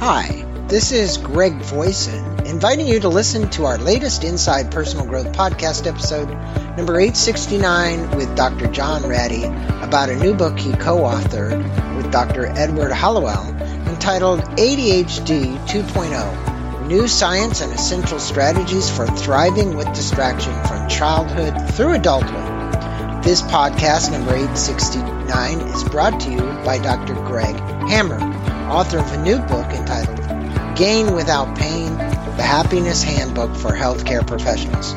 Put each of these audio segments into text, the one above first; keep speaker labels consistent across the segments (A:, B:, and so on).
A: Hi, this is Greg Voisin, inviting you to listen to our latest Inside Personal Growth podcast episode, number 869, with Dr. John Ratey about a new book he co authored with Dr. Edward Hallowell entitled ADHD 2.0 New Science and Essential Strategies for Thriving with Distraction from Childhood Through Adulthood. This podcast, number 869, is brought to you by Dr. Greg Hammer author of a new book entitled Gain Without Pain The Happiness Handbook for Healthcare Professionals.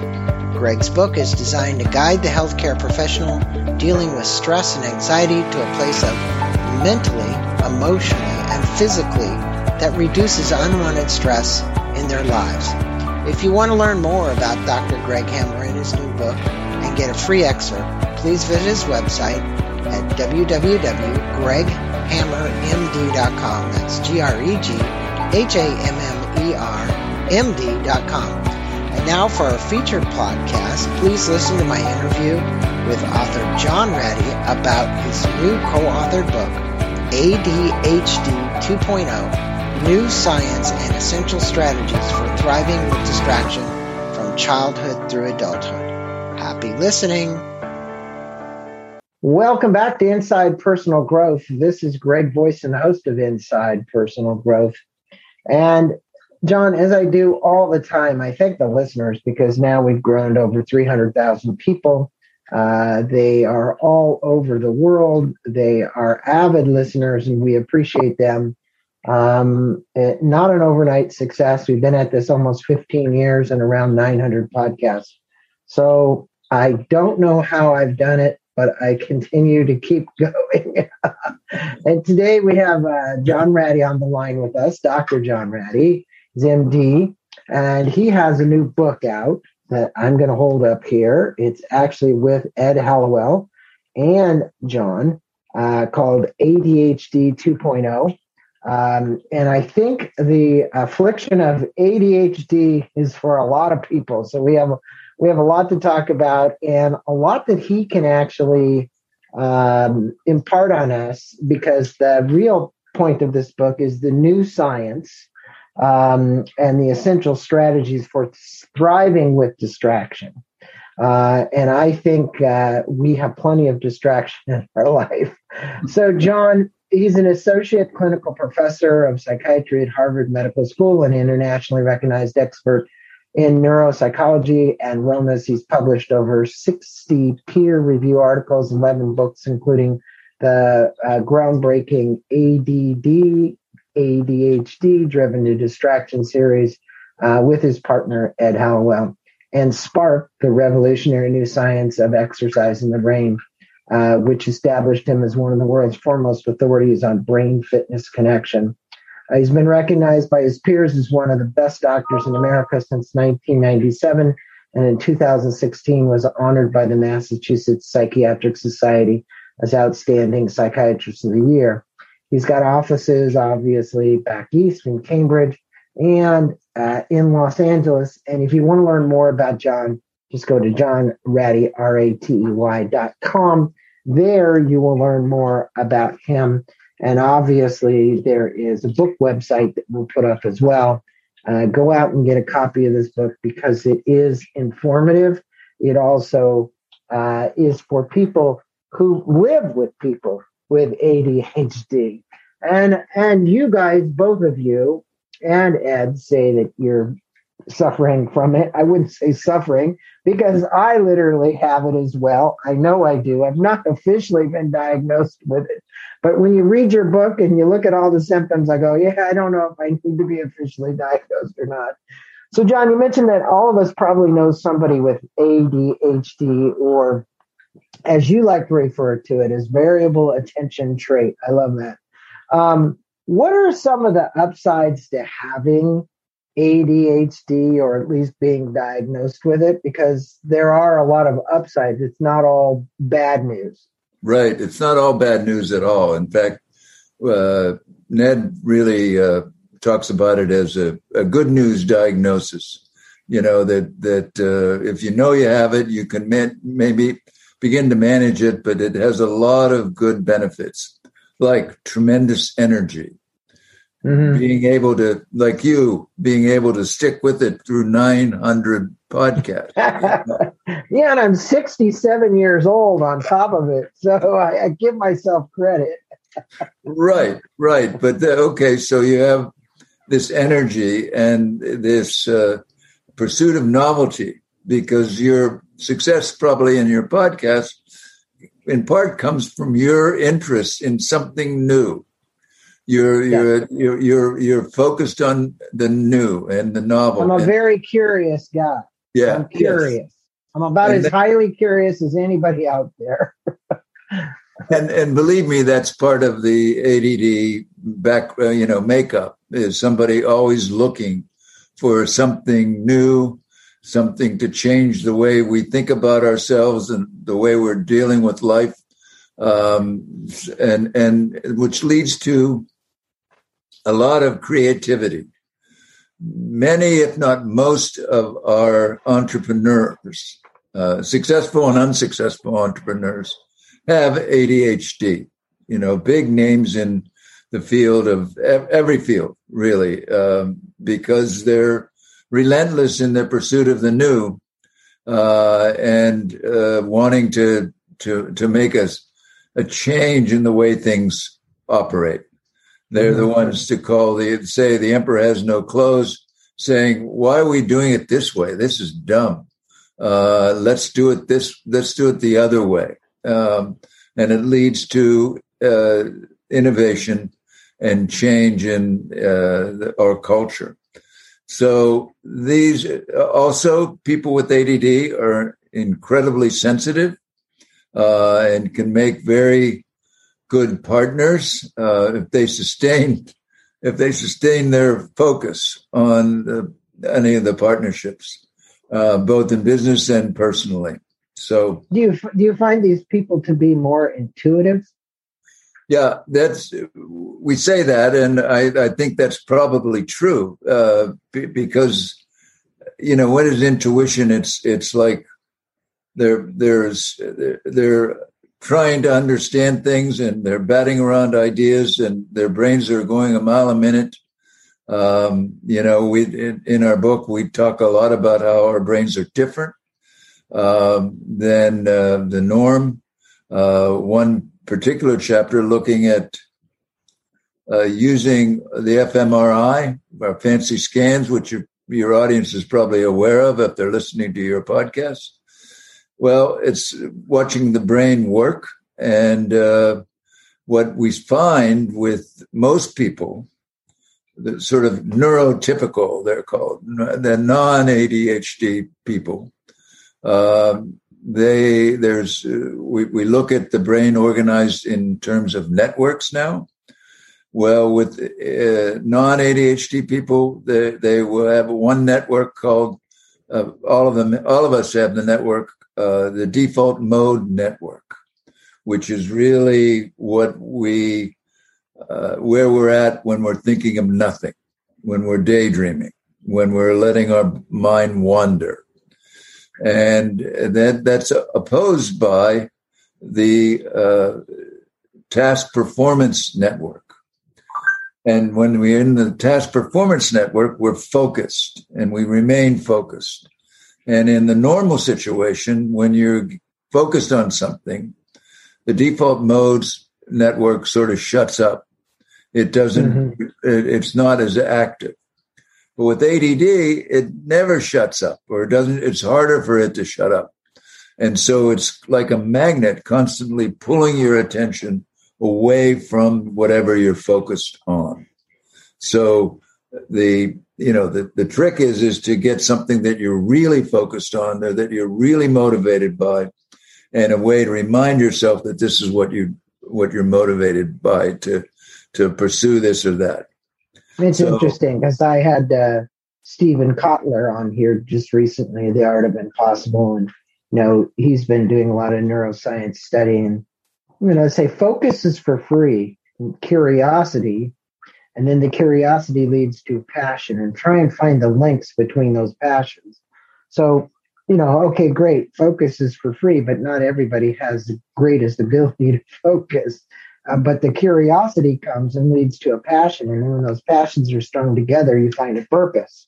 A: Greg's book is designed to guide the healthcare professional dealing with stress and anxiety to a place of mentally, emotionally, and physically that reduces unwanted stress in their lives. If you want to learn more about Dr. Greg Hammer and his new book and get a free excerpt, please visit his website at www.greg.com greghammermd.com. That's G R E G H A M M E R M D.com. And now for our featured podcast, please listen to my interview with author John Ratey about his new co-authored book, ADHD 2.0, New Science and Essential Strategies for Thriving with Distraction from Childhood Through Adulthood. Happy listening! Welcome back to Inside Personal Growth. This is Greg Voisin host of Inside Personal Growth. And John, as I do all the time, I thank the listeners because now we've grown to over 300,000 people. Uh, they are all over the world. They are avid listeners, and we appreciate them. Um, it, not an overnight success. We've been at this almost 15 years and around 900 podcasts. So I don't know how I've done it but I continue to keep going. and today we have uh, John Ratey on the line with us, Dr. John Ratey, is MD, and he has a new book out that I'm going to hold up here. It's actually with Ed Hallowell and John uh, called ADHD 2.0. Um, and I think the affliction of ADHD is for a lot of people. So we have we have a lot to talk about and a lot that he can actually um, impart on us because the real point of this book is the new science um, and the essential strategies for thriving with distraction. Uh, and I think uh, we have plenty of distraction in our life. So, John, he's an associate clinical professor of psychiatry at Harvard Medical School and internationally recognized expert in neuropsychology and wellness. He's published over 60 peer review articles, 11 books, including the uh, groundbreaking ADD, ADHD driven to distraction series uh, with his partner, Ed Hallowell, and Spark, the revolutionary new science of exercise in the brain. Uh, which established him as one of the world's foremost authorities on brain fitness connection. Uh, he's been recognized by his peers as one of the best doctors in America since 1997, and in 2016 was honored by the Massachusetts Psychiatric Society as Outstanding Psychiatrist of the Year. He's got offices, obviously, back east in Cambridge and uh, in Los Angeles. And if you want to learn more about John, just go to johnratey, R-A-T-E-Y dot com. There you will learn more about him and obviously, there is a book website that we'll put up as well. Uh, go out and get a copy of this book because it is informative. It also uh, is for people who live with people with ADHD. And and you guys, both of you and Ed, say that you're suffering from it. I wouldn't say suffering because I literally have it as well. I know I do. I've not officially been diagnosed with it. But when you read your book and you look at all the symptoms, I go, yeah, I don't know if I need to be officially diagnosed or not. So, John, you mentioned that all of us probably know somebody with ADHD or, as you like to refer to it, as variable attention trait. I love that. Um, what are some of the upsides to having ADHD or at least being diagnosed with it because there are a lot of upsides. It's not all bad news.
B: Right. It's not all bad news at all. In fact, uh, Ned really uh, talks about it as a, a, good news diagnosis. You know that that uh, if you know you have it, you can man- maybe begin to manage it, but it has a lot of good benefits, like tremendous energy, mm-hmm. being able to, like you, being able to stick with it through 900 podcasts.
A: yeah, and I'm 67 years old on top of it. So I, I give myself credit.
B: right, right. But the, okay, so you have this energy and this uh, pursuit of novelty because your success probably in your podcast in part comes from your interest in something new you're you're you're you're you're focused on the new and the novel.
A: I'm a
B: and,
A: very curious guy.
B: Yeah,
A: I'm curious. Yes. I'm about and as that, highly curious as anybody out there.
B: and and believe me, that's part of the ADD back. Uh, you know, makeup is somebody always looking for something new, something to change the way we think about ourselves and the way we're dealing with life um, and and which leads to a lot of creativity. Many, if not most, of our entrepreneurs, uh, successful and unsuccessful entrepreneurs, have ADHD. You know, big names in the field of every field, really, um, because they're relentless in their pursuit of the new uh, and uh, wanting to to to make us a change in the way things operate. They're the mm-hmm. ones to call the say the emperor has no clothes, saying, "Why are we doing it this way? This is dumb. Uh, let's do it this. Let's do it the other way." Um, and it leads to uh, innovation and change in uh, our culture. So these also people with ADD are incredibly sensitive uh, and can make very good partners uh, if they sustain if they sustain their focus on the, any of the partnerships, uh, both in business and personally. So,
A: do you do you find these people to be more intuitive?
B: Yeah, that's we say that, and I, I think that's probably true uh, because you know what is intuition? It's it's like there there's there trying to understand things and they're batting around ideas and their brains are going a mile a minute. Um, you know, we in, our book we talk a lot about how our brains are different um, than uh, the norm. Uh, one particular chapter looking at uh, using the fMRI, our fancy scans, which your, your audience is probably aware of if they're listening to your podcast. Well, it's watching the brain work. And uh, what we find with most people, the sort of neurotypical, they're called, the non ADHD people, um, they there's uh, we, we look at the brain organized in terms of networks now well with uh, non adhd people they, they will have one network called uh, all of them all of us have the network uh, the default mode network, which is really what we, uh, where we're at when we're thinking of nothing, when we're daydreaming, when we're letting our mind wander. And that, that's opposed by the uh, task performance network. And when we're in the task performance network, we're focused and we remain focused. And in the normal situation, when you're focused on something, the default modes network sort of shuts up. It doesn't, mm-hmm. it, it's not as active. But with ADD, it never shuts up or it doesn't, it's harder for it to shut up. And so it's like a magnet constantly pulling your attention away from whatever you're focused on. So the you know the, the trick is is to get something that you're really focused on or that you're really motivated by and a way to remind yourself that this is what you what you're motivated by to to pursue this or that.
A: It's so, interesting because i had uh, steven kotler on here just recently the art of impossible and you know he's been doing a lot of neuroscience studying you know say focus is for free curiosity and then the curiosity leads to passion and try and find the links between those passions so you know okay great focus is for free but not everybody has the greatest ability to focus Uh, but the curiosity comes and leads to a passion. And then when those passions are strung together, you find a purpose.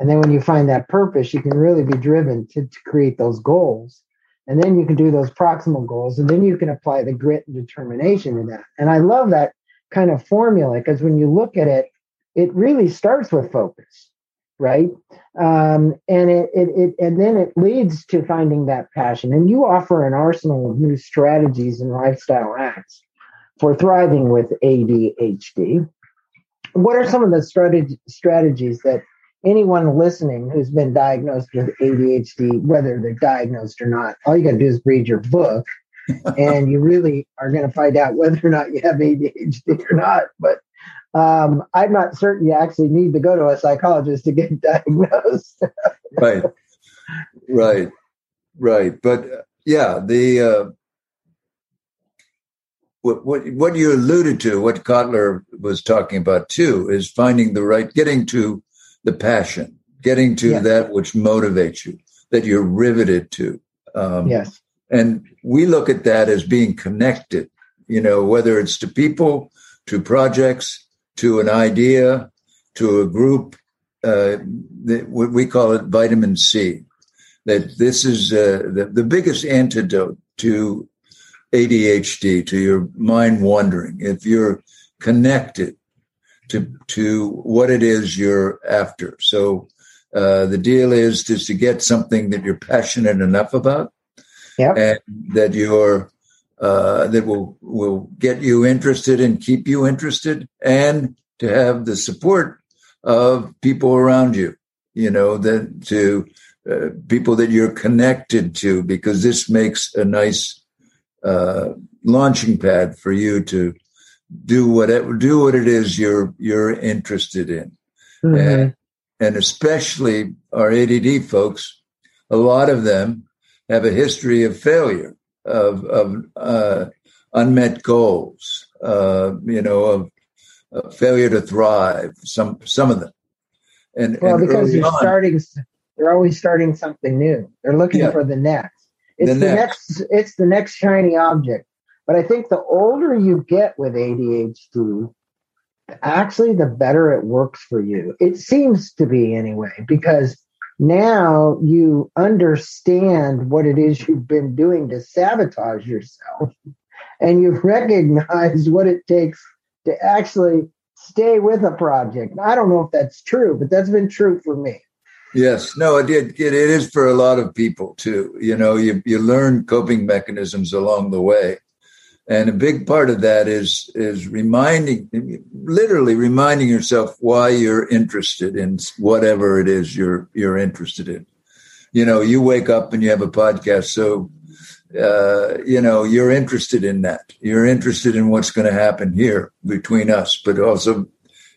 A: And then when you find that purpose, you can really be driven to, to create those goals. And then you can do those proximal goals. And then you can apply the grit and determination to that. And I love that kind of formula because when you look at it, it really starts with focus, right? Um, and it, it, it and then it leads to finding that passion. And you offer an arsenal of new strategies and lifestyle hacks for thriving with ADHD. What are some of the strategy, strategies that anyone listening who's been diagnosed with ADHD, whether they're diagnosed or not, all you got to do is read your book and you really are going to find out whether or not you have ADHD or not. But um, I'm not certain you actually need to go to a psychologist to get diagnosed.
B: right, right, right. But uh, yeah, the uh, what, what what you alluded to, what Kotler was talking about too, is finding the right, getting to the passion, getting to that which motivates you, that you're riveted to.
A: Um, yes.
B: And we look at that as being connected, you know, whether it's to people, to projects, to an idea, to a group. Uh, we call it vitamin C. That this is uh, the, the biggest antidote to ADHD, to your mind wandering. If you're connected to to what it is you're after. So uh, the deal is just to get something that you're passionate enough about,
A: yep.
B: and that you're uh, that will will get you interested and keep you interested, and to have the support of people around you. You know that to uh, people that you're connected to, because this makes a nice uh, launching pad for you to do whatever do what it is you're you're interested in, mm-hmm. and, and especially our ADD folks, a lot of them have a history of failure, of of uh, unmet goals, uh, you know, of, of, failure to thrive. Some some of them,
A: and well, and because you're on, starting, they're always starting something new. They're looking yeah, for the next. It's the, the next. next. It's the next shiny object. But I think the older you get with ADHD, actually, the better it works for you. It seems to be anyway, because now you understand what it is you've been doing to sabotage yourself and you recognize what it takes to actually stay with a project. I don't know if that's true, but that's been true for me.
B: Yes, no, it, it, it is for a lot of people too. You know, you, you learn coping mechanisms along the way. And a big part of that is is reminding, literally reminding yourself why you're interested in whatever it is you're you're interested in. You know, you wake up and you have a podcast, so uh, you know you're interested in that. You're interested in what's going to happen here between us, but also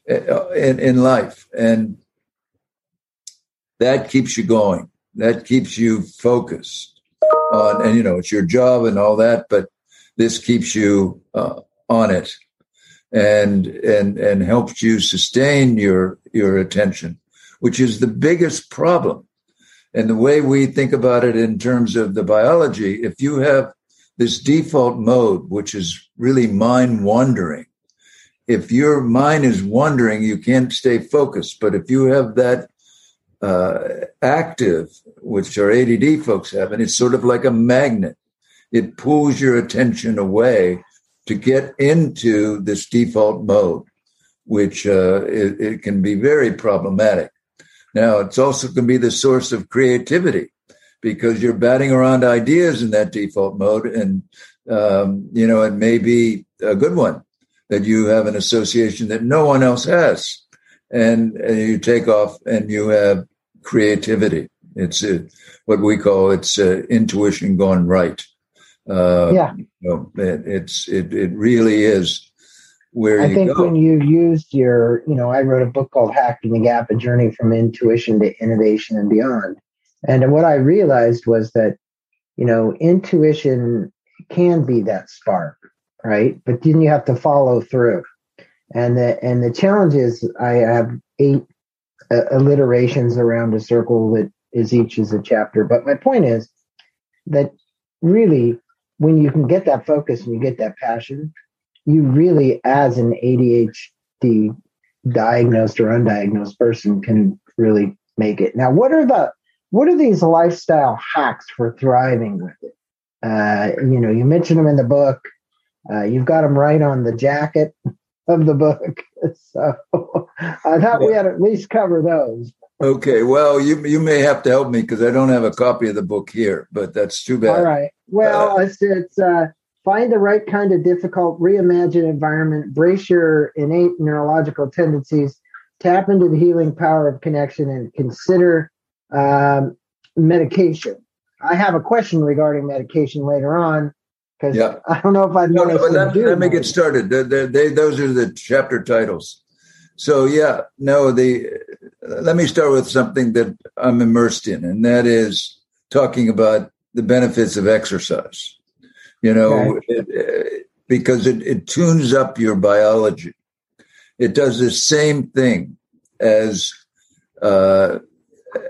B: uh, in, in life, and that keeps you going. That keeps you focused on, and you know, it's your job and all that, but this keeps you uh, on it and and and helps you sustain your your attention which is the biggest problem. And the way we think about it in terms of the biology if you have this default mode which is really mind wandering if your mind is wandering you can't stay focused. But if you have that uh, active which our add folks have and it's sort of like a magnet it pulls your attention away to get into this default mode, which uh, it, it, can be very problematic. Now, it's also can be the source of creativity because you're batting around ideas in that default mode, and um, you know it may be a good one that you have an association that no one else has, and, and you take off and you have creativity. It's uh, what we call it's uh, intuition gone right.
A: Uh, yeah,
B: you know, it, it's it it really is where
A: I think
B: go.
A: when you used your, you know, I wrote a book called Hacking the Gap: A Journey from Intuition to Innovation and Beyond. And what I realized was that, you know, intuition can be that spark, right? But then you have to follow through. And the and the challenge is I have eight uh, alliterations around a circle that is each is a chapter. But my point is that really when you can get that focus and you get that passion, you really, as an ADHD diagnosed or undiagnosed person, can really make it. Now, what are the what are these lifestyle hacks for thriving with it? Uh, you know, you mentioned them in the book. Uh, you've got them right on the jacket of the book. So I thought we had at least cover those.
B: Okay, well, you you may have to help me because I don't have a copy of the book here, but that's too bad.
A: All right. Well, uh, it's, it's uh, find the right kind of difficult, reimagine environment, brace your innate neurological tendencies, tap into the healing power of connection, and consider um, medication. I have a question regarding medication later on because yeah. I don't know if I know. No, no,
B: let, let me get started. They, they, those are the chapter titles. So yeah, no, the let me start with something that I'm immersed in, and that is talking about the benefits of exercise. You know, okay. it, because it, it tunes up your biology. It does the same thing as uh,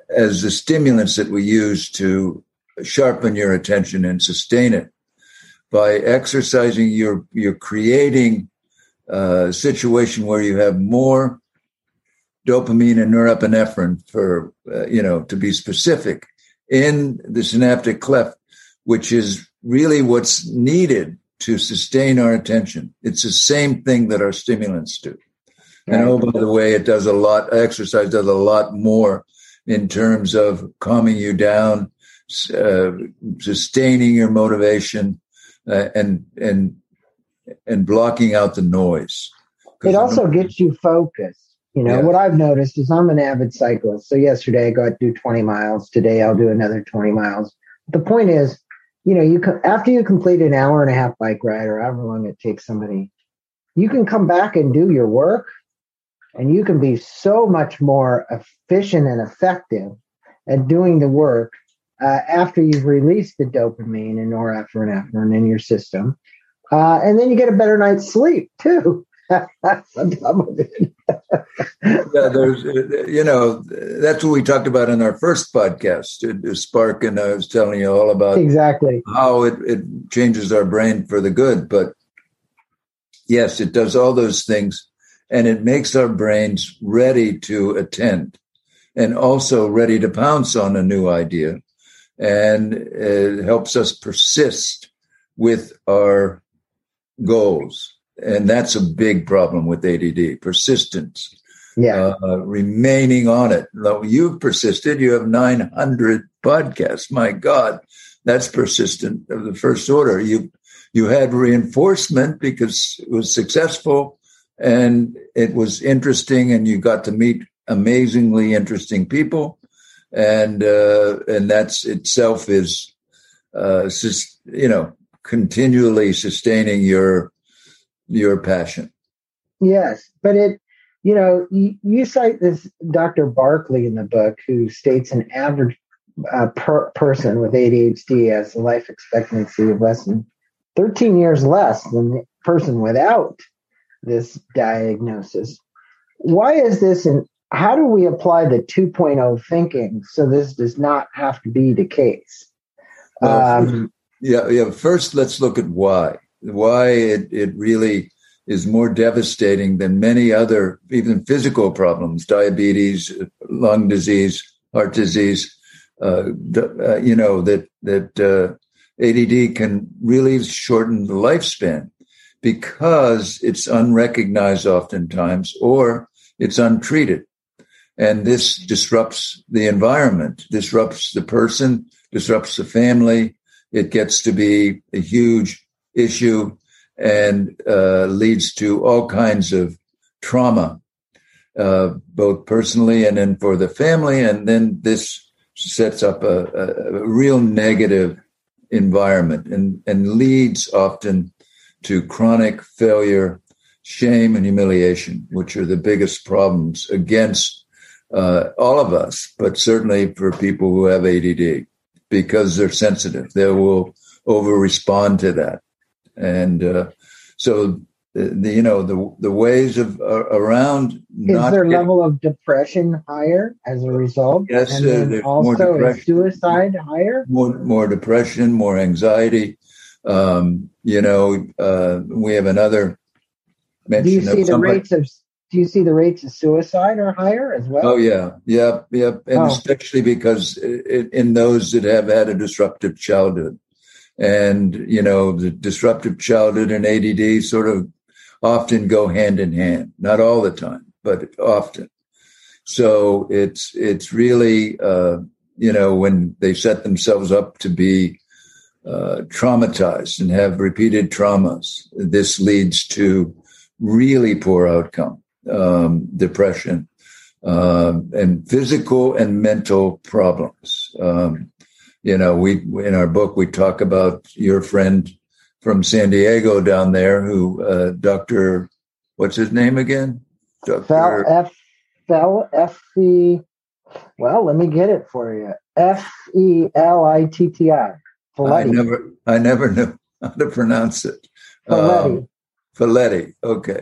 B: as the stimulants that we use to sharpen your attention and sustain it. By exercising, you're you're creating a situation where you have more dopamine and norepinephrine for uh, you know to be specific in the synaptic cleft, which is really what's needed to sustain our attention. It's the same thing that our stimulants do. And oh, by the way, it does a lot. Exercise does a lot more in terms of calming you down, uh, sustaining your motivation, uh, and and and blocking out the noise.
A: It also gets you focused. You know, yeah. what I've noticed is I'm an avid cyclist. So yesterday I got to do 20 miles. Today I'll do another 20 miles. The point is, you know, you can, after you complete an hour and a half bike ride or however long it takes somebody, you can come back and do your work and you can be so much more efficient and effective at doing the work uh, after you've released the dopamine and norepinephrine in your system. Uh, and then you get a better night's sleep too.
B: yeah, there's, you know, that's what we talked about in our first podcast, Spark, and I was telling you all about
A: exactly
B: how it, it changes our brain for the good. But yes, it does all those things, and it makes our brains ready to attend, and also ready to pounce on a new idea, and it helps us persist with our goals and that's a big problem with ADD persistence
A: yeah.
B: Uh, remaining on it. Though you've persisted, you have 900 podcasts. My God, that's persistent of the first order. You, you had reinforcement because it was successful and it was interesting and you got to meet amazingly interesting people. And, uh, and that's itself is, uh, sus- you know, continually sustaining your, your passion.
A: Yes, but it you know, you, you, cite this Dr. Barkley in the book, who states an average uh, per person with ADHD has a life expectancy of less than 13 years less than the person without this diagnosis. Why is this, and how do we apply the 2.0 thinking so this does not have to be the case?
B: Um, yeah, yeah. First, let's look at why. Why it, it really is more devastating than many other, even physical problems, diabetes, lung disease, heart disease. Uh, uh, you know that that uh, ADD can really shorten the lifespan because it's unrecognized oftentimes, or it's untreated, and this disrupts the environment, disrupts the person, disrupts the family. It gets to be a huge issue and uh, leads to all kinds of trauma, uh, both personally and then for the family. And then this sets up a, a, real negative environment and, and leads often to chronic failure, shame, and humiliation, which are the biggest problems against uh, all of us, but certainly for people who have ADD because they're sensitive. They will over respond to that and uh, so the, the, you know the the ways of uh, around.
A: Is their getting, level of depression higher as a result?
B: Yes,
A: and uh, then also is suicide higher?
B: More more depression, more anxiety. Um, you know, uh, we have another
A: mention. Do you see the somebody. rates of do you see the rates of suicide are higher as well?
B: Oh yeah, yeah, yeah, and oh. especially because it, in those that have had a disruptive childhood, and you know the disruptive childhood and ADD sort of often go hand in hand. Not all the time, but often. So it's it's really uh, you know when they set themselves up to be uh, traumatized and have repeated traumas, this leads to really poor outcome um, depression, um, and physical and mental problems. Um, you know, we in our book we talk about your friend from San Diego down there, who uh, Doctor, what's his name again?
A: Doctor F. Fel F. E. Well, let me get it for you. F E L I T T I.
B: I never, I never knew how to pronounce it. Felitti. Um. Okay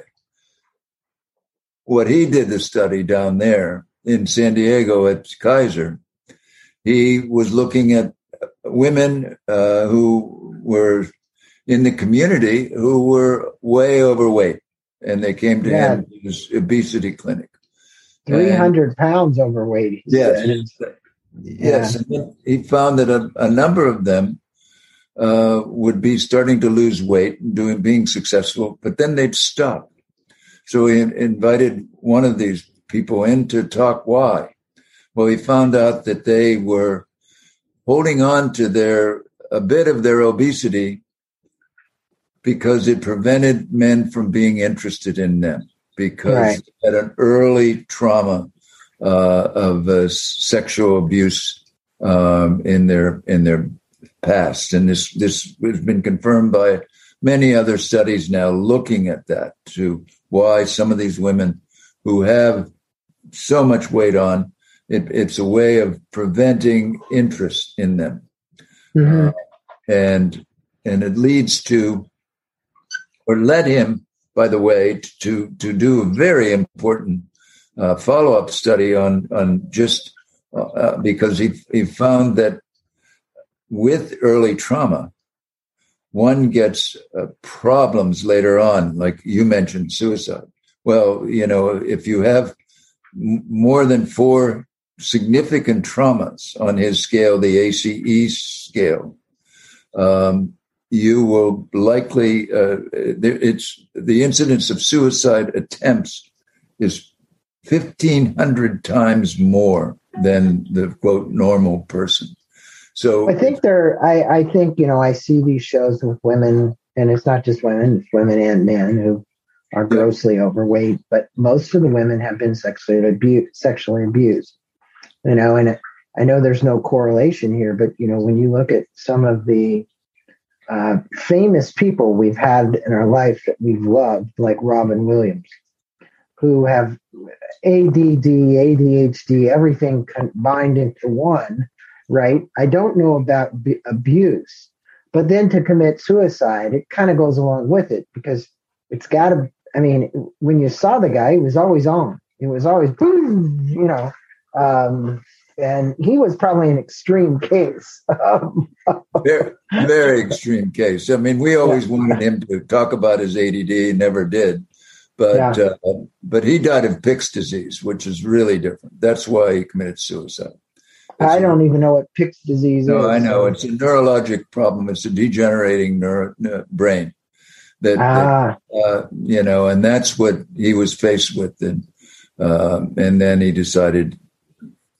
B: what he did the study down there in San Diego at Kaiser, he was looking at women uh, who were in the community who were way overweight, and they came to yeah. him his obesity clinic.
A: Three hundred pounds overweight.
B: Yes, yes. Yeah. he found that a, a number of them uh, would be starting to lose weight and doing being successful, but then they'd stop so he invited one of these people in to talk why. Well, he found out that they were holding on to their a bit of their obesity because it prevented men from being interested in them because right. at an early trauma uh, of uh, sexual abuse um, in their in their past, and this this has been confirmed by many other studies now looking at that to why some of these women who have so much weight on, it, it's a way of preventing interest in them. Mm-hmm. Uh, and and it leads to or led him, by the way, to to do a very important uh, follow up study on on just uh, uh because he he found that with early trauma, one gets uh, problems later on, like you mentioned, suicide. Well, you know, if you have m- more than four significant traumas on his scale, the ACE scale, um, you will likely, uh, it's the incidence of suicide attempts is 1500 times more than the quote normal person. So
A: I think there, I, I think, you know, I see these shows with women, and it's not just women, it's women and men who are grossly overweight, but most of the women have been sexually abused, sexually abused, you know, and I know there's no correlation here, but, you know, when you look at some of the uh, famous people we've had in our life that we've loved, like Robin Williams, who have ADD, ADHD, everything combined into one right? I don't know about b- abuse, but then to commit suicide, it kind of goes along with it because it's got to. I mean, when you saw the guy, he was always on. It was always, boom, you know, um, and he was probably an extreme case.
B: very, very extreme case. I mean, we always yeah. wanted him to talk about his ADD, never did. But yeah. uh, but he died of Pick's disease, which is really different. That's why he committed suicide.
A: I don't even know what Pick's disease
B: no,
A: is.
B: I know. It's a neurologic problem. It's a degenerating neuro, brain. That, ah. that uh, you know, and that's what he was faced with, and uh, and then he decided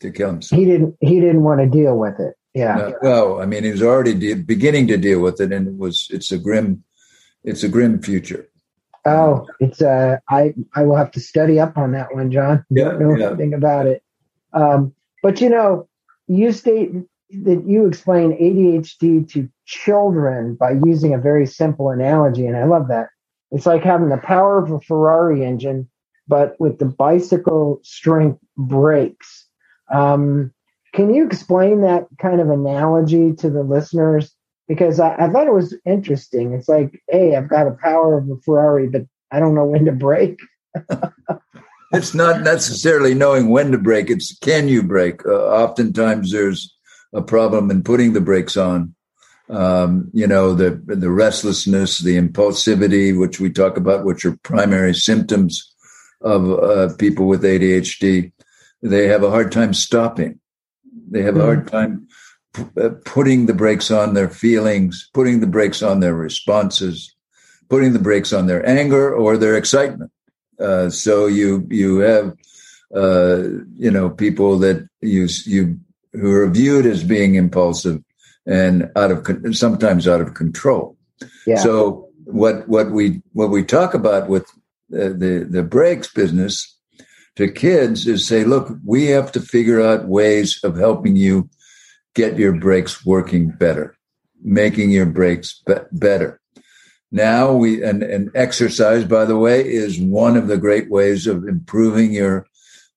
B: to kill himself.
A: He didn't. He didn't want to deal with it. Yeah.
B: Well, I mean, he was already de- beginning to deal with it, and it was. It's a grim. It's a grim future.
A: Oh, it's uh I I will have to study up on that one, John. Yeah, Don't know yeah. anything about it. Um, but you know, you state that you explain ADHD to children by using a very simple analogy, and I love that. It's like having the power of a Ferrari engine, but with the bicycle strength brakes. Um, can you explain that kind of analogy to the listeners? Because I, I thought it was interesting. It's like, hey, I've got the power of a Ferrari, but I don't know when to brake.
B: it's not necessarily knowing when to brake. It's can you brake? Uh, oftentimes there's a problem in putting the brakes on. um, you know, the the restlessness, the impulsivity, which we talk about, which are primary symptoms of uh, people with ADHD. They have a hard time stopping. They have mm. a hard time p- uh, putting the brakes on their feelings, putting the brakes on their responses, putting the brakes on their anger or their excitement. Uh, so you you have uh, you know people that you you who are viewed as being impulsive and out of sometimes out of control. Yeah. So what what we what we talk about with the, the the brakes business to kids is say, look, we have to figure out ways of helping you get your brakes working better, making your brakes be- better. Now we and, and exercise, by the way, is one of the great ways of improving your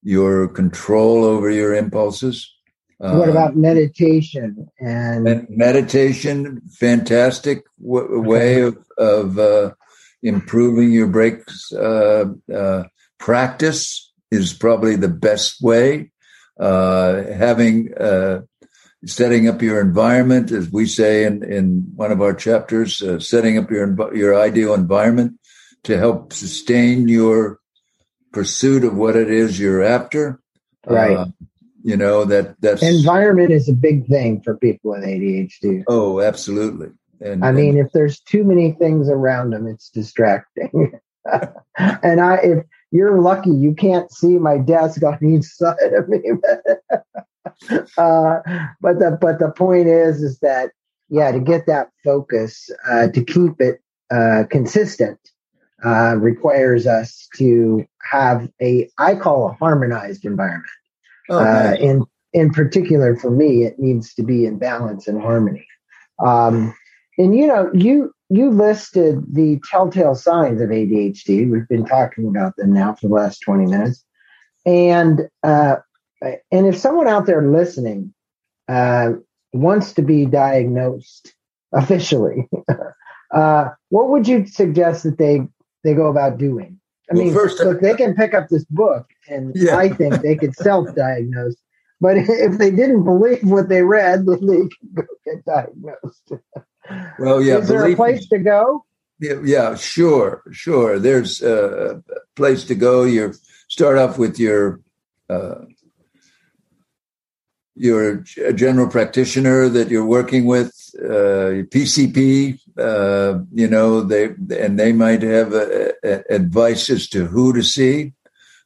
B: your control over your impulses.
A: What about um, meditation and
B: meditation? Fantastic w- way of of uh, improving your brakes. uh, uh, practice is probably the best way. Uh, having uh, setting up your environment, as we say in, in one of our chapters, uh, setting up your your ideal environment to help sustain your pursuit of what it is you're after.
A: Right. Uh,
B: you know that that's
A: environment is a big thing for people with ADHD.
B: Oh, absolutely.
A: And I mean, and, if there's too many things around them, it's distracting. and I, if you're lucky, you can't see my desk on each side of me. uh, but the but the point is, is that yeah, to get that focus, uh, to keep it uh, consistent, uh, requires us to have a I call a harmonized environment. Oh, uh, in in particular, for me, it needs to be in balance and harmony. Um, and you know, you you listed the telltale signs of ADHD. We've been talking about them now for the last twenty minutes, and uh, and if someone out there listening uh, wants to be diagnosed officially, uh, what would you suggest that they they go about doing? I well, mean, first, look, they can pick up this book, and yeah. I think they could self-diagnose. But if they didn't believe what they read, then they can go get diagnosed.
B: Well, yeah.
A: Is there a place me. to go?
B: Yeah, yeah, sure, sure. There's a place to go. You start off with your uh, your a general practitioner that you're working with, uh, PCP. Uh, you know, they and they might have a, a advice as to who to see.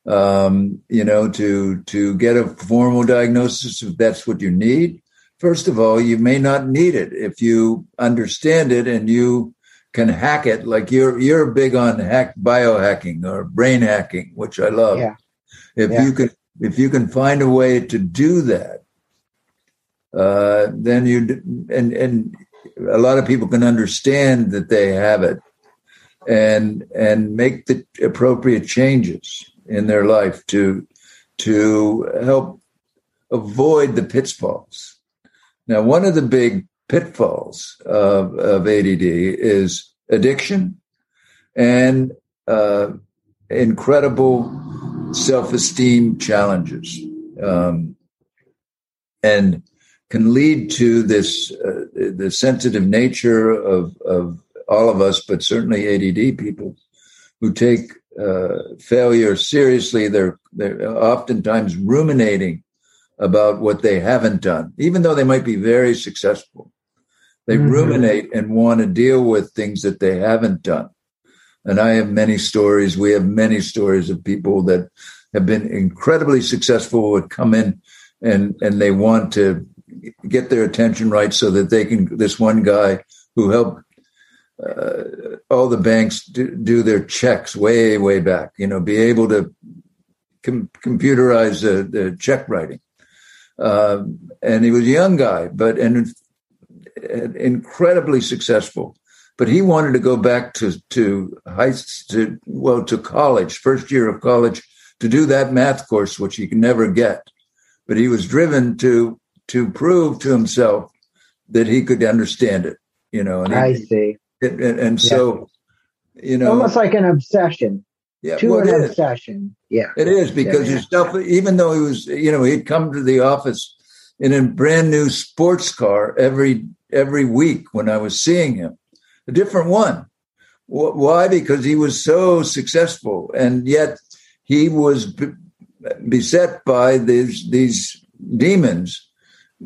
B: Um, you know, to to get a formal diagnosis if that's what you need. First of all, you may not need it if you understand it and you can hack it. Like you're you're big on hack biohacking or brain hacking, which I love. Yeah. If yeah. you can if you can find a way to do that, uh, then you and and a lot of people can understand that they have it and and make the appropriate changes in their life to to help avoid the pitfalls now, one of the big pitfalls of, of ADD is addiction and uh, incredible self esteem challenges. Um, and can lead to this uh, the sensitive nature of, of all of us, but certainly ADD people who take uh, failure seriously. They're they're oftentimes ruminating about what they haven't done, even though they might be very successful. They mm-hmm. ruminate and want to deal with things that they haven't done. And I have many stories. We have many stories of people that have been incredibly successful would come in and, and they want to get their attention right so that they can, this one guy who helped uh, all the banks do, do, their checks way, way back, you know, be able to com- computerize the, the check writing. Uh, and he was a young guy, but and, and incredibly successful. But he wanted to go back to to high to well to college, first year of college, to do that math course, which he could never get. But he was driven to to prove to himself that he could understand it. You know,
A: and he, I see.
B: and, and so, you know,
A: almost like an obsession. Yeah, to well, an obsession. Yeah,
B: it is because yeah, his stuff. Even though he was, you know, he'd come to the office in a brand new sports car every every week when I was seeing him, a different one. Why? Because he was so successful, and yet he was beset by these these demons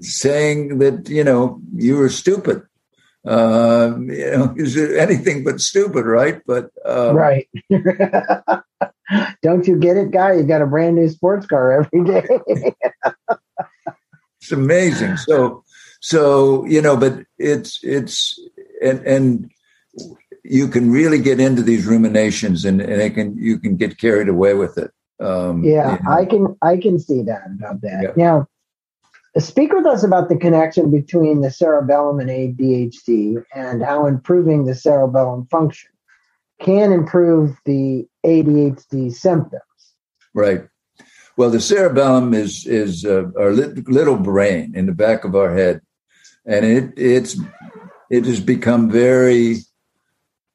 B: saying that you know you were stupid. Uh, you know, is anything but stupid, right? But
A: uh, right. Don't you get it, guy? You got a brand new sports car every day.
B: it's amazing. So, so you know, but it's it's and and you can really get into these ruminations, and and it can you can get carried away with it.
A: Um, yeah, you know. I can I can see that about that. Yeah. Now, speak with us about the connection between the cerebellum and ADHD, and how improving the cerebellum function can improve the ADHD symptoms.
B: Right. Well, the cerebellum is is uh, our little brain in the back of our head, and it it's it has become very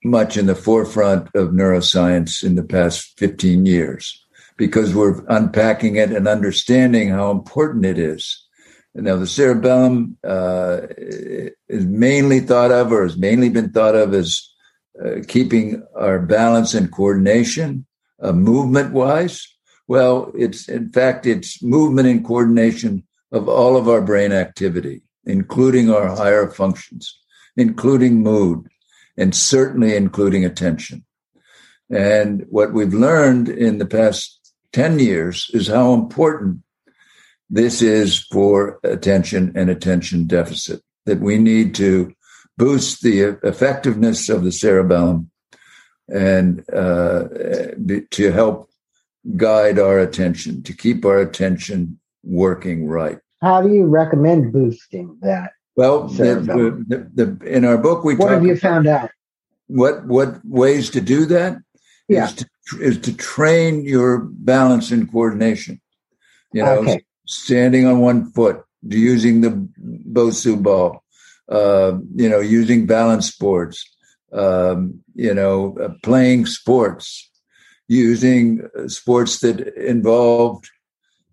B: much in the forefront of neuroscience in the past 15 years because we're unpacking it and understanding how important it is. Now, the cerebellum uh, is mainly thought of, or has mainly been thought of, as uh, keeping our balance and coordination, uh, movement wise. Well, it's in fact it's movement and coordination of all of our brain activity, including our higher functions, including mood, and certainly including attention. And what we've learned in the past 10 years is how important this is for attention and attention deficit, that we need to boost the effectiveness of the cerebellum and uh, to help guide our attention, to keep our attention working right.
A: How do you recommend boosting that?
B: Well, the, the, the, in our book, we
A: what have you found out?
B: What what ways to do that?
A: Yeah.
B: Is to, is to train your balance and coordination. You know, okay. Standing on one foot, using the Bosu ball, uh, you know, using balance boards, um, you know, uh, playing sports, using sports that involved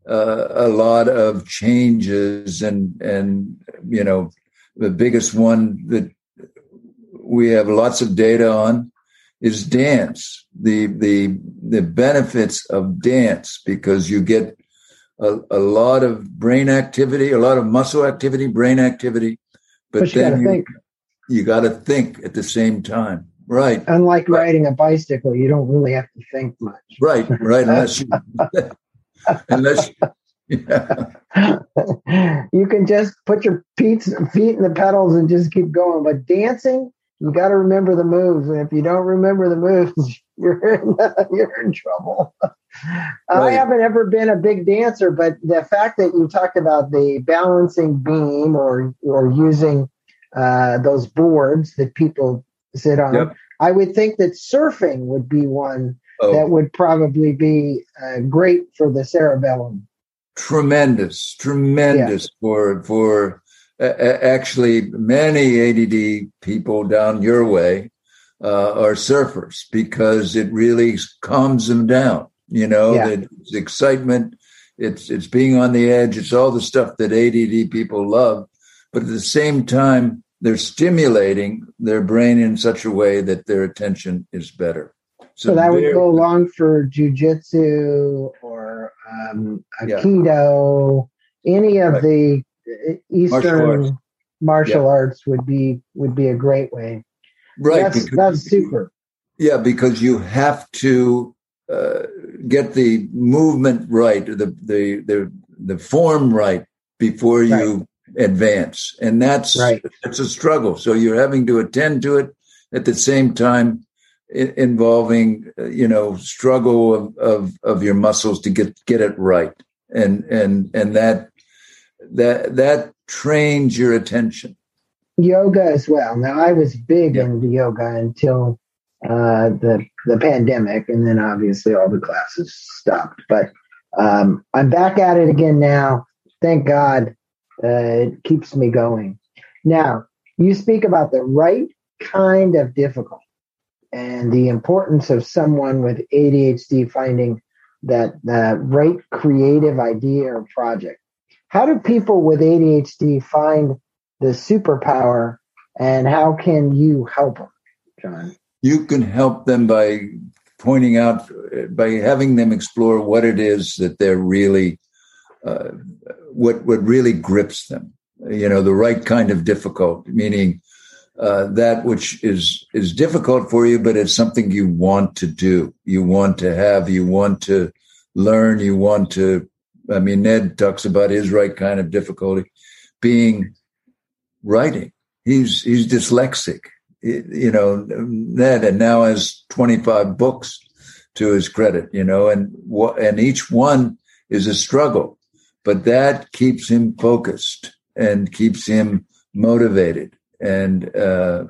B: uh, a lot of changes and and you know the biggest one that we have lots of data on is dance. The the the benefits of dance because you get a, a lot of brain activity, a lot of muscle activity, brain activity, but, but you then you, you got to think at the same time. Right.
A: Unlike right. riding a bicycle, you don't really have to think much.
B: Right. Right. Unless you, unless
A: yeah. you can just put your feet, feet in the pedals and just keep going. But dancing, you got to remember the moves, and if you don't remember the moves, you're in, you're in trouble. I haven't ever been a big dancer, but the fact that you talked about the balancing beam or or using uh, those boards that people sit on, yep. I would think that surfing would be one oh. that would probably be uh, great for the cerebellum.
B: Tremendous, tremendous yeah. for for actually many ADD people down your way uh, are surfers because it really calms them down. You know, yeah. it's excitement, it's it's being on the edge, it's all the stuff that ADD people love, but at the same time, they're stimulating their brain in such a way that their attention is better.
A: So, so that would go along for jujitsu or um, aikido, yeah. any of right. the Eastern martial arts, martial yeah. arts would be would be a great way.
B: Right,
A: that's, because, that's super.
B: Yeah, because you have to uh, get the movement right, the the the the form right before you right. advance, and that's
A: right.
B: It's a struggle. So you're having to attend to it at the same time involving uh, you know struggle of, of of your muscles to get get it right and and and that that that trains your attention.
A: Yoga as well. Now I was big yeah. into yoga until uh, the the pandemic, and then obviously all the classes stopped. But um, I'm back at it again now. Thank God, uh, it keeps me going. Now you speak about the right kind of difficult and the importance of someone with ADHD finding that the right creative idea or project how do people with ADHD find the superpower and how can you help them, John?
B: You can help them by pointing out, by having them explore what it is that they're really, uh, what, what really grips them. You know, the right kind of difficult, meaning uh, that which is is difficult for you, but it's something you want to do, you want to have, you want to learn, you want to. I mean, Ned talks about his right kind of difficulty being writing. He's he's dyslexic, you know, Ned, and now has twenty five books to his credit, you know, and what, and each one is a struggle, but that keeps him focused and keeps him motivated and uh,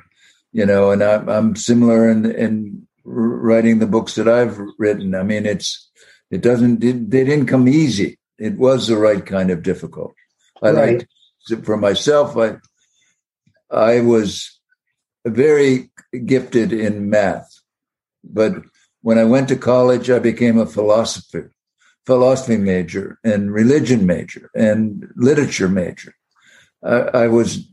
B: you know, and I'm, I'm similar in in writing the books that I've written. I mean, it's it doesn't it, they didn't come easy. It was the right kind of difficult. I right. like for myself. I I was very gifted in math, but when I went to college, I became a philosopher, philosophy major, and religion major, and literature major. I, I was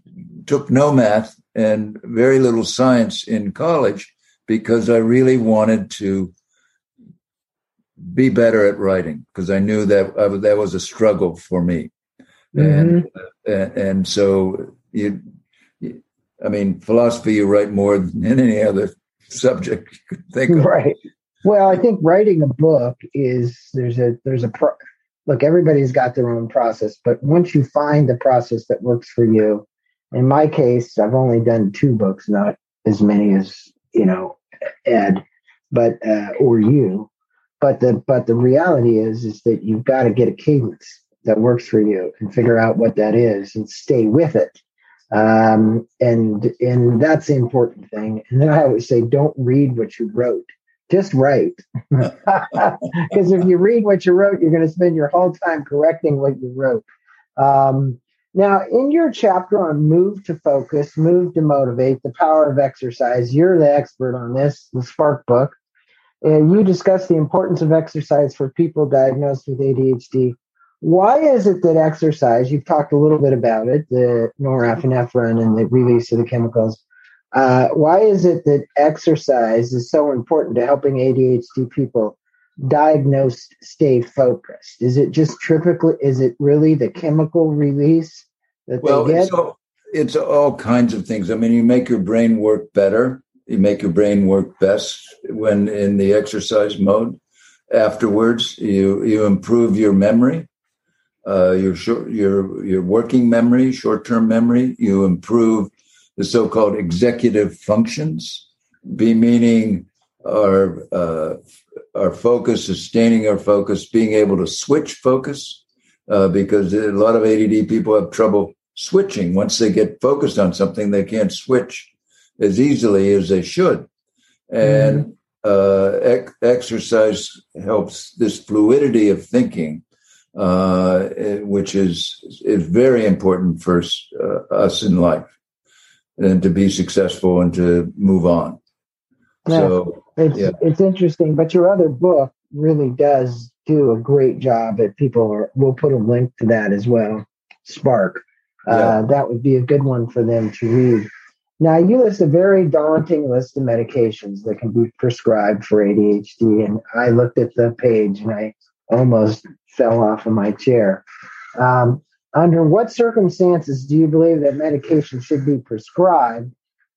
B: took no math and very little science in college because I really wanted to be better at writing because I knew that uh, that was a struggle for me, mm-hmm. and, and so you, I mean, philosophy you write more than any other subject you could think of.
A: Right. Well, I think writing a book is there's a there's a pro- look. Everybody's got their own process, but once you find the process that works for you, in my case, I've only done two books, not as many as you know Ed, but uh, or you. But the but the reality is is that you've got to get a cadence that works for you and figure out what that is and stay with it. Um, and and that's the important thing. And then I always say, don't read what you wrote. Just write. Because if you read what you wrote, you're going to spend your whole time correcting what you wrote. Um, now, in your chapter on Move to Focus, Move to Motivate, the power of exercise, you're the expert on this, the Spark book. And you discuss the importance of exercise for people diagnosed with ADHD. Why is it that exercise, you've talked a little bit about it, the norepinephrine and the release of the chemicals. Uh, why is it that exercise is so important to helping ADHD people diagnosed stay focused? Is it just typically, is it really the chemical release that well, they get?
B: It's all, it's all kinds of things. I mean, you make your brain work better. You make your brain work best when in the exercise mode. Afterwards, you you improve your memory, uh, your short, your your working memory, short term memory. You improve the so called executive functions, be meaning our uh, our focus, sustaining our focus, being able to switch focus, uh, because a lot of ADD people have trouble switching. Once they get focused on something, they can't switch as easily as they should. And mm-hmm. uh, ec- exercise helps this fluidity of thinking, uh, which is is very important for uh, us in life, and to be successful and to move on.
A: Yeah. So it's yeah. it's interesting, but your other book really does do a great job. At people are, we'll put a link to that as well. Spark. Uh, yeah. Uh, that would be a good one for them to read. Now, you list a very daunting list of medications that can be prescribed for ADHD, and I looked at the page and I almost fell off of my chair. Um, under what circumstances do you believe that medication should be prescribed,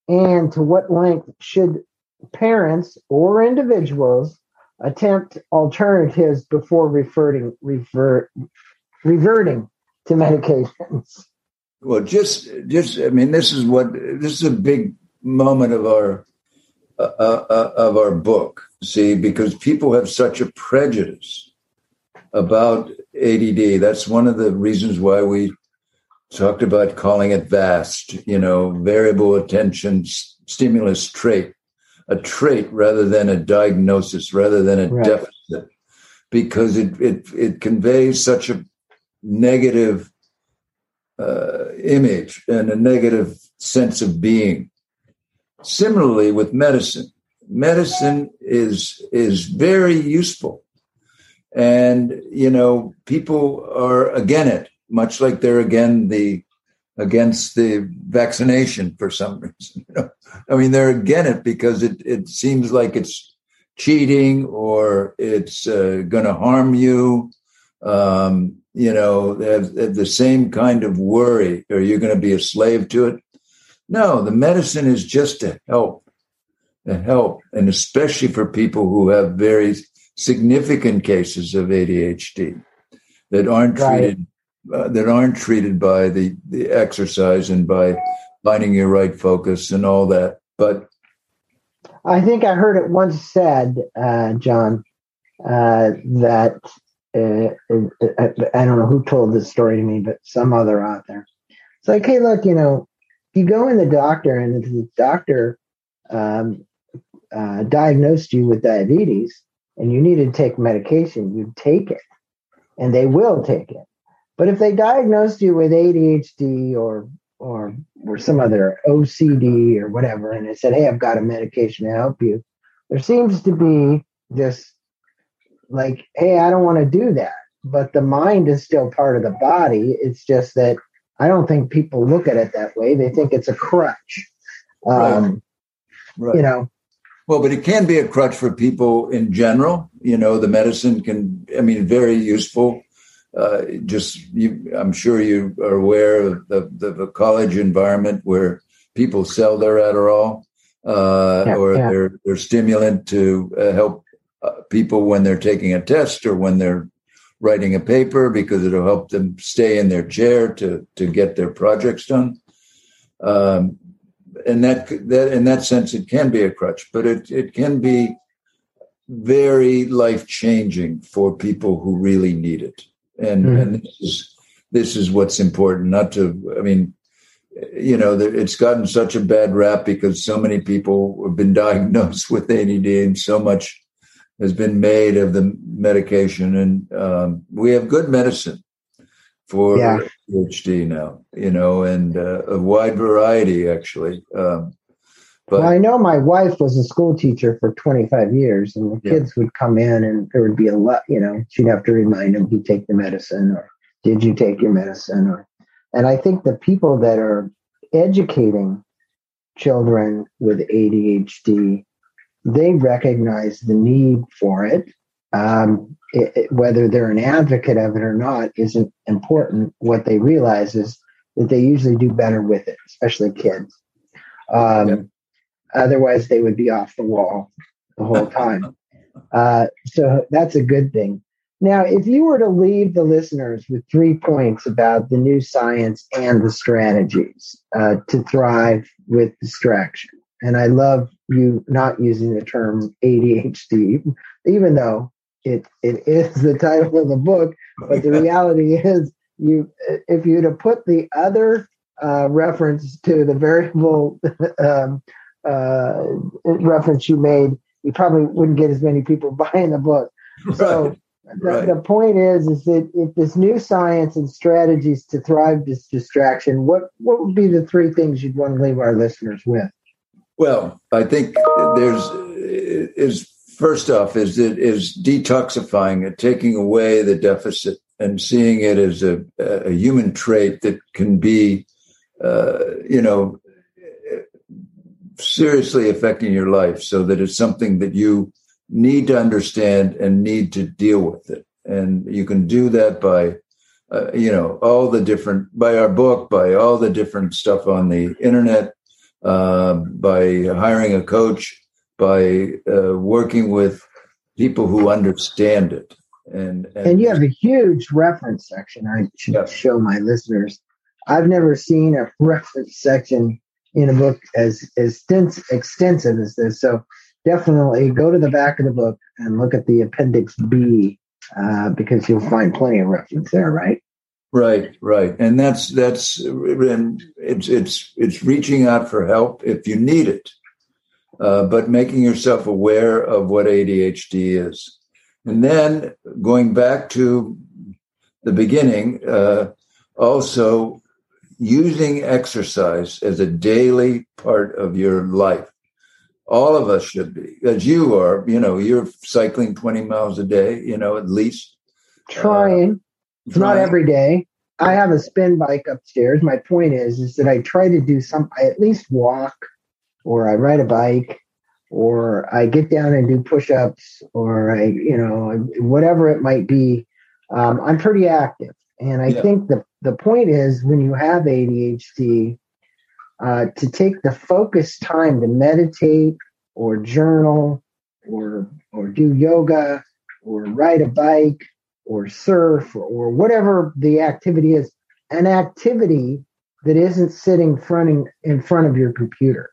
A: and to what length should parents or individuals attempt alternatives before reverting revert, reverting to medications.
B: Well, just just I mean, this is what this is a big moment of our uh, uh, uh of our book. See, because people have such a prejudice about ADD. That's one of the reasons why we talked about calling it VAST. You know, variable attention stimulus trait a trait rather than a diagnosis, rather than a right. deficit, because it, it, it conveys such a negative uh, image and a negative sense of being. Similarly, with medicine, medicine is is very useful, and you know people are again it much like they're again the against the vaccination for some reason. You know? I mean, they're against it because it it seems like it's cheating or it's uh, going to harm you. Um, you know, they have, they have the same kind of worry. Are you going to be a slave to it? No, the medicine is just to help, to help, and especially for people who have very significant cases of ADHD that aren't right. treated uh, that aren't treated by the the exercise and by finding your right focus and all that. But
A: I think I heard it once said, uh, John, uh, that uh, I don't know who told this story to me, but some other author. It's like, hey, look, you know, you go in the doctor and the doctor um, uh, diagnosed you with diabetes and you need to take medication, you take it, and they will take it. But if they diagnosed you with ADHD or or or some other OCD or whatever, and they said, "Hey, I've got a medication to help you," there seems to be this like, "Hey, I don't want to do that," but the mind is still part of the body. It's just that I don't think people look at it that way. They think it's a crutch. Um, right. right. You know.
B: Well, but it can be a crutch for people in general. You know, the medicine can, I mean, very useful uh, just you, I'm sure you are aware of the, the, the, college environment where people sell their Adderall uh, yeah, or yeah. their their stimulant to uh, help uh, people when they're taking a test or when they're writing a paper because it'll help them stay in their chair to to get their projects done. Um, and that that in that sense, it can be a crutch, but it it can be very life changing for people who really need it and mm-hmm. and this is this is what's important. Not to, I mean, you know, it's gotten such a bad rap because so many people have been diagnosed with ADD, and so much has been made of the medication, and um, we have good medicine for yeah. ADHD now, you know, and uh, a wide variety actually. Um,
A: but well, I know my wife was a school teacher for 25 years, and the yeah. kids would come in, and there would be a lot. You know, she'd have to remind them, "You take the medicine," or "Did you take your medicine?" Or, and I think the people that are educating children with ADHD, they recognize the need for it. Um, it, it, whether they're an advocate of it or not isn't important. What they realize is that they usually do better with it, especially kids. Um, yeah. Otherwise, they would be off the wall the whole time. uh, so that's a good thing. Now, if you were to leave the listeners with three points about the new science and the strategies uh, to thrive with distraction, and I love you not using the term ADHD, even though it it is the title of the book. But the reality is, you if you'd have put the other uh, reference to the variable um, uh, reference you made, you probably wouldn't get as many people buying the book. So right. the, the, point is, is that if this new science and strategies to thrive this distraction, what what would be the three things you'd want to leave our listeners with?
B: Well, I think there's is first off is it is detoxifying it, taking away the deficit and seeing it as a, a human trait that can be, uh, you know, seriously affecting your life so that it's something that you need to understand and need to deal with it. And you can do that by, uh, you know, all the different, by our book, by all the different stuff on the internet, uh, by hiring a coach, by uh, working with people who understand it. And,
A: and, and you have a huge reference section. I should yeah. show my listeners. I've never seen a reference section in a book as as extensive as this. So definitely go to the back of the book and look at the Appendix B uh, because you'll find plenty of reference there, right?
B: Right, right, and that's that's it's it's it's reaching out for help if you need it, uh, but making yourself aware of what ADHD is, and then going back to the beginning, uh, also using exercise as a daily part of your life. All of us should be, as you are, you know, you're cycling 20 miles a day, you know, at least.
A: Trying. Uh, trying. Not every day. I have a spin bike upstairs. My point is, is that I try to do some. I at least walk, or I ride a bike, or I get down and do push-ups, or I, you know, whatever it might be. Um, I'm pretty active, and I yeah. think the the point is when you have ADHD, uh, to take the focused time to meditate or journal or or do yoga or ride a bike or surf or, or whatever the activity is, an activity that isn't sitting fronting in front of your computer.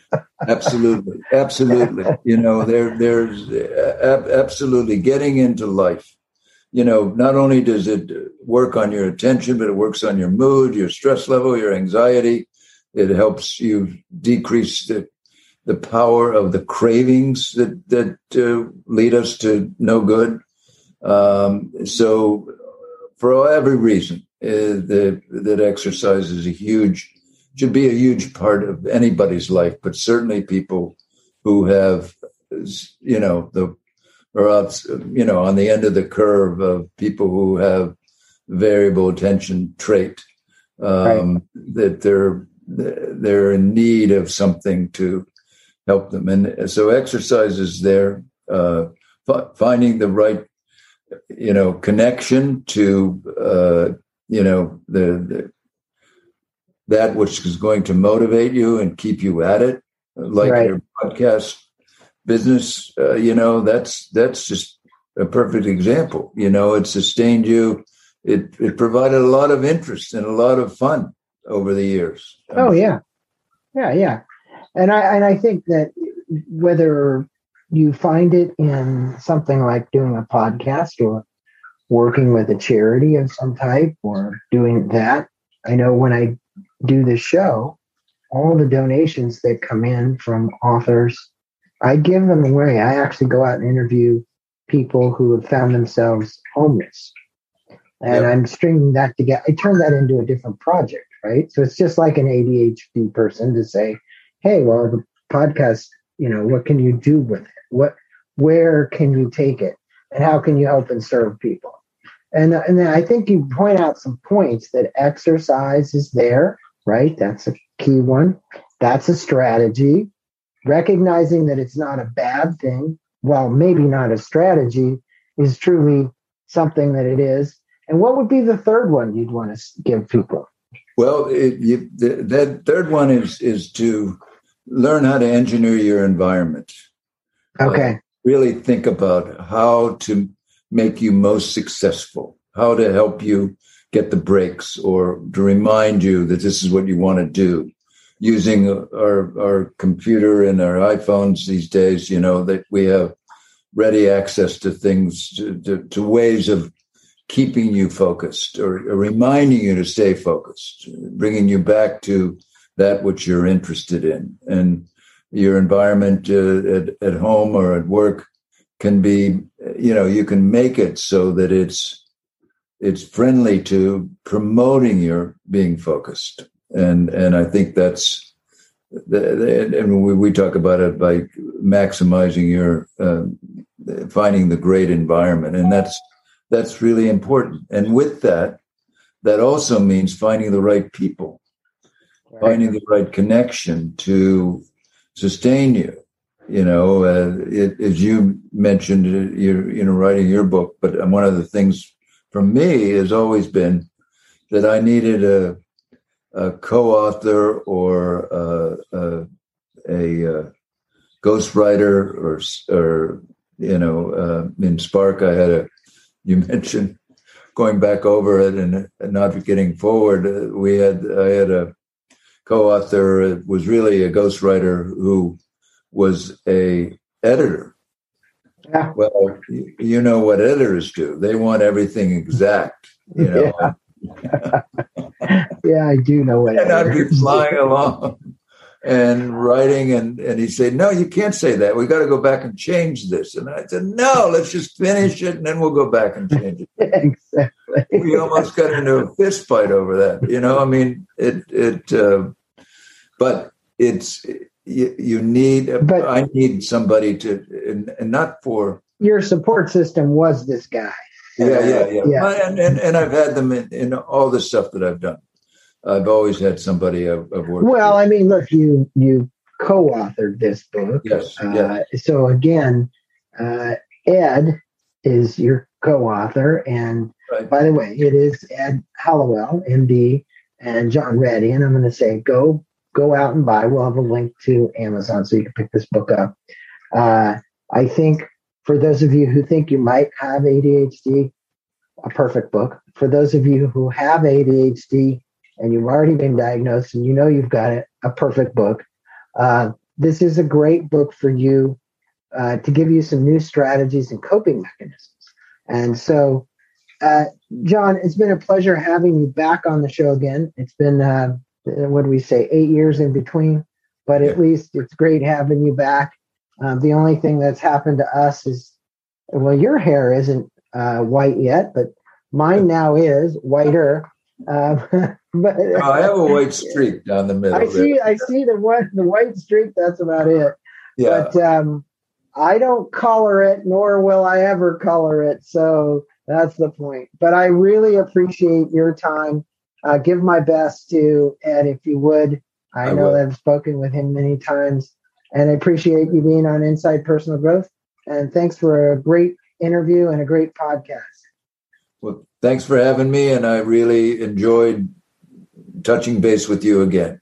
B: absolutely, absolutely. You know, there there's uh, absolutely getting into life. You know, not only does it work on your attention, but it works on your mood, your stress level, your anxiety. It helps you decrease the the power of the cravings that that uh, lead us to no good. Um, so, for every reason, that that exercise is a huge should be a huge part of anybody's life, but certainly people who have, you know, the or out, you know, on the end of the curve of people who have variable attention trait, um, right. that they're they're in need of something to help them. And so exercise is there, uh, finding the right, you know, connection to, uh, you know, the, the, that which is going to motivate you and keep you at it, like right. your podcast business. Uh, you know, that's that's just a perfect example. You know, it sustained you. It it provided a lot of interest and a lot of fun over the years.
A: Oh yeah, yeah, yeah and I and I think that whether you find it in something like doing a podcast or working with a charity of some type or doing that, I know when I do the show, all the donations that come in from authors, I give them away. I actually go out and interview people who have found themselves homeless. And yep. I'm stringing that together. I turn that into a different project, right? So it's just like an ADHD person to say, hey, well, the podcast, you know, what can you do with it? What, where can you take it? And how can you help and serve people? And, and then I think you point out some points that exercise is there, right? That's a key one. That's a strategy. Recognizing that it's not a bad thing, well, maybe not a strategy, is truly something that it is. And what would be the third one you'd want to give people?
B: Well, it, you, the, that third one is is to learn how to engineer your environment.
A: Okay. Uh,
B: really think about how to make you most successful, how to help you get the breaks or to remind you that this is what you want to do. Using our, our computer and our iPhones these days, you know, that we have ready access to things, to, to, to ways of keeping you focused or, or reminding you to stay focused, bringing you back to that which you're interested in. And your environment uh, at, at home or at work can be, you know, you can make it so that it's it's friendly to promoting your being focused. And and I think that's and we, we talk about it by maximizing your uh, finding the great environment, and that's that's really important. And with that, that also means finding the right people right. finding the right connection to sustain you. You know, uh, it, as you mentioned, uh, you're you know writing your book, but one of the things for me has always been that I needed a, a co-author or uh, uh, a, a, a ghostwriter or or you know uh, in Spark I had a you mentioned going back over it and, and not getting forward. Uh, we had I had a co-author was really a ghostwriter who was a editor. Yeah. Well, you know what editors do. They want everything exact, you know.
A: Yeah, yeah I do know what
B: and I'd be flying along and writing and, and he said, No, you can't say that. We got to go back and change this. And I said, No, let's just finish it and then we'll go back and change it. exactly. We almost got into a fist fight over that. You know, I mean, it, it, uh, but it's, you, you need, but I need somebody to, and, and not for.
A: Your support system was this guy.
B: Yeah, yeah, yeah. yeah. And, and, and I've had them in, in all the stuff that I've done. I've always had somebody I've, I've worked.
A: Well, with. I mean, look, you you co-authored this book.
B: Yes.
A: Uh, yes. So again, uh, Ed is your co-author, and right. by the way, it is Ed Hallowell, MD, and John Ratey. And I'm going to say, go go out and buy. We'll have a link to Amazon so you can pick this book up. Uh, I think for those of you who think you might have ADHD, a perfect book. For those of you who have ADHD and you've already been diagnosed and you know you've got it, a perfect book. Uh, this is a great book for you uh, to give you some new strategies and coping mechanisms. And so, uh, John, it's been a pleasure having you back on the show again. It's been, uh, what do we say, eight years in between, but at least it's great having you back. Um, the only thing that's happened to us is, well, your hair isn't uh, white yet, but mine now is whiter. Um,
B: but oh, I have a white streak down the middle.
A: I see. I see the one, the white streak. That's about it. Yeah. But um, I don't color it, nor will I ever color it. So that's the point. But I really appreciate your time. Uh, give my best to Ed, if you would. I, I know that I've spoken with him many times, and I appreciate you being on Inside Personal Growth. And thanks for a great interview and a great podcast.
B: Well, thanks for having me, and I really enjoyed touching base with you again.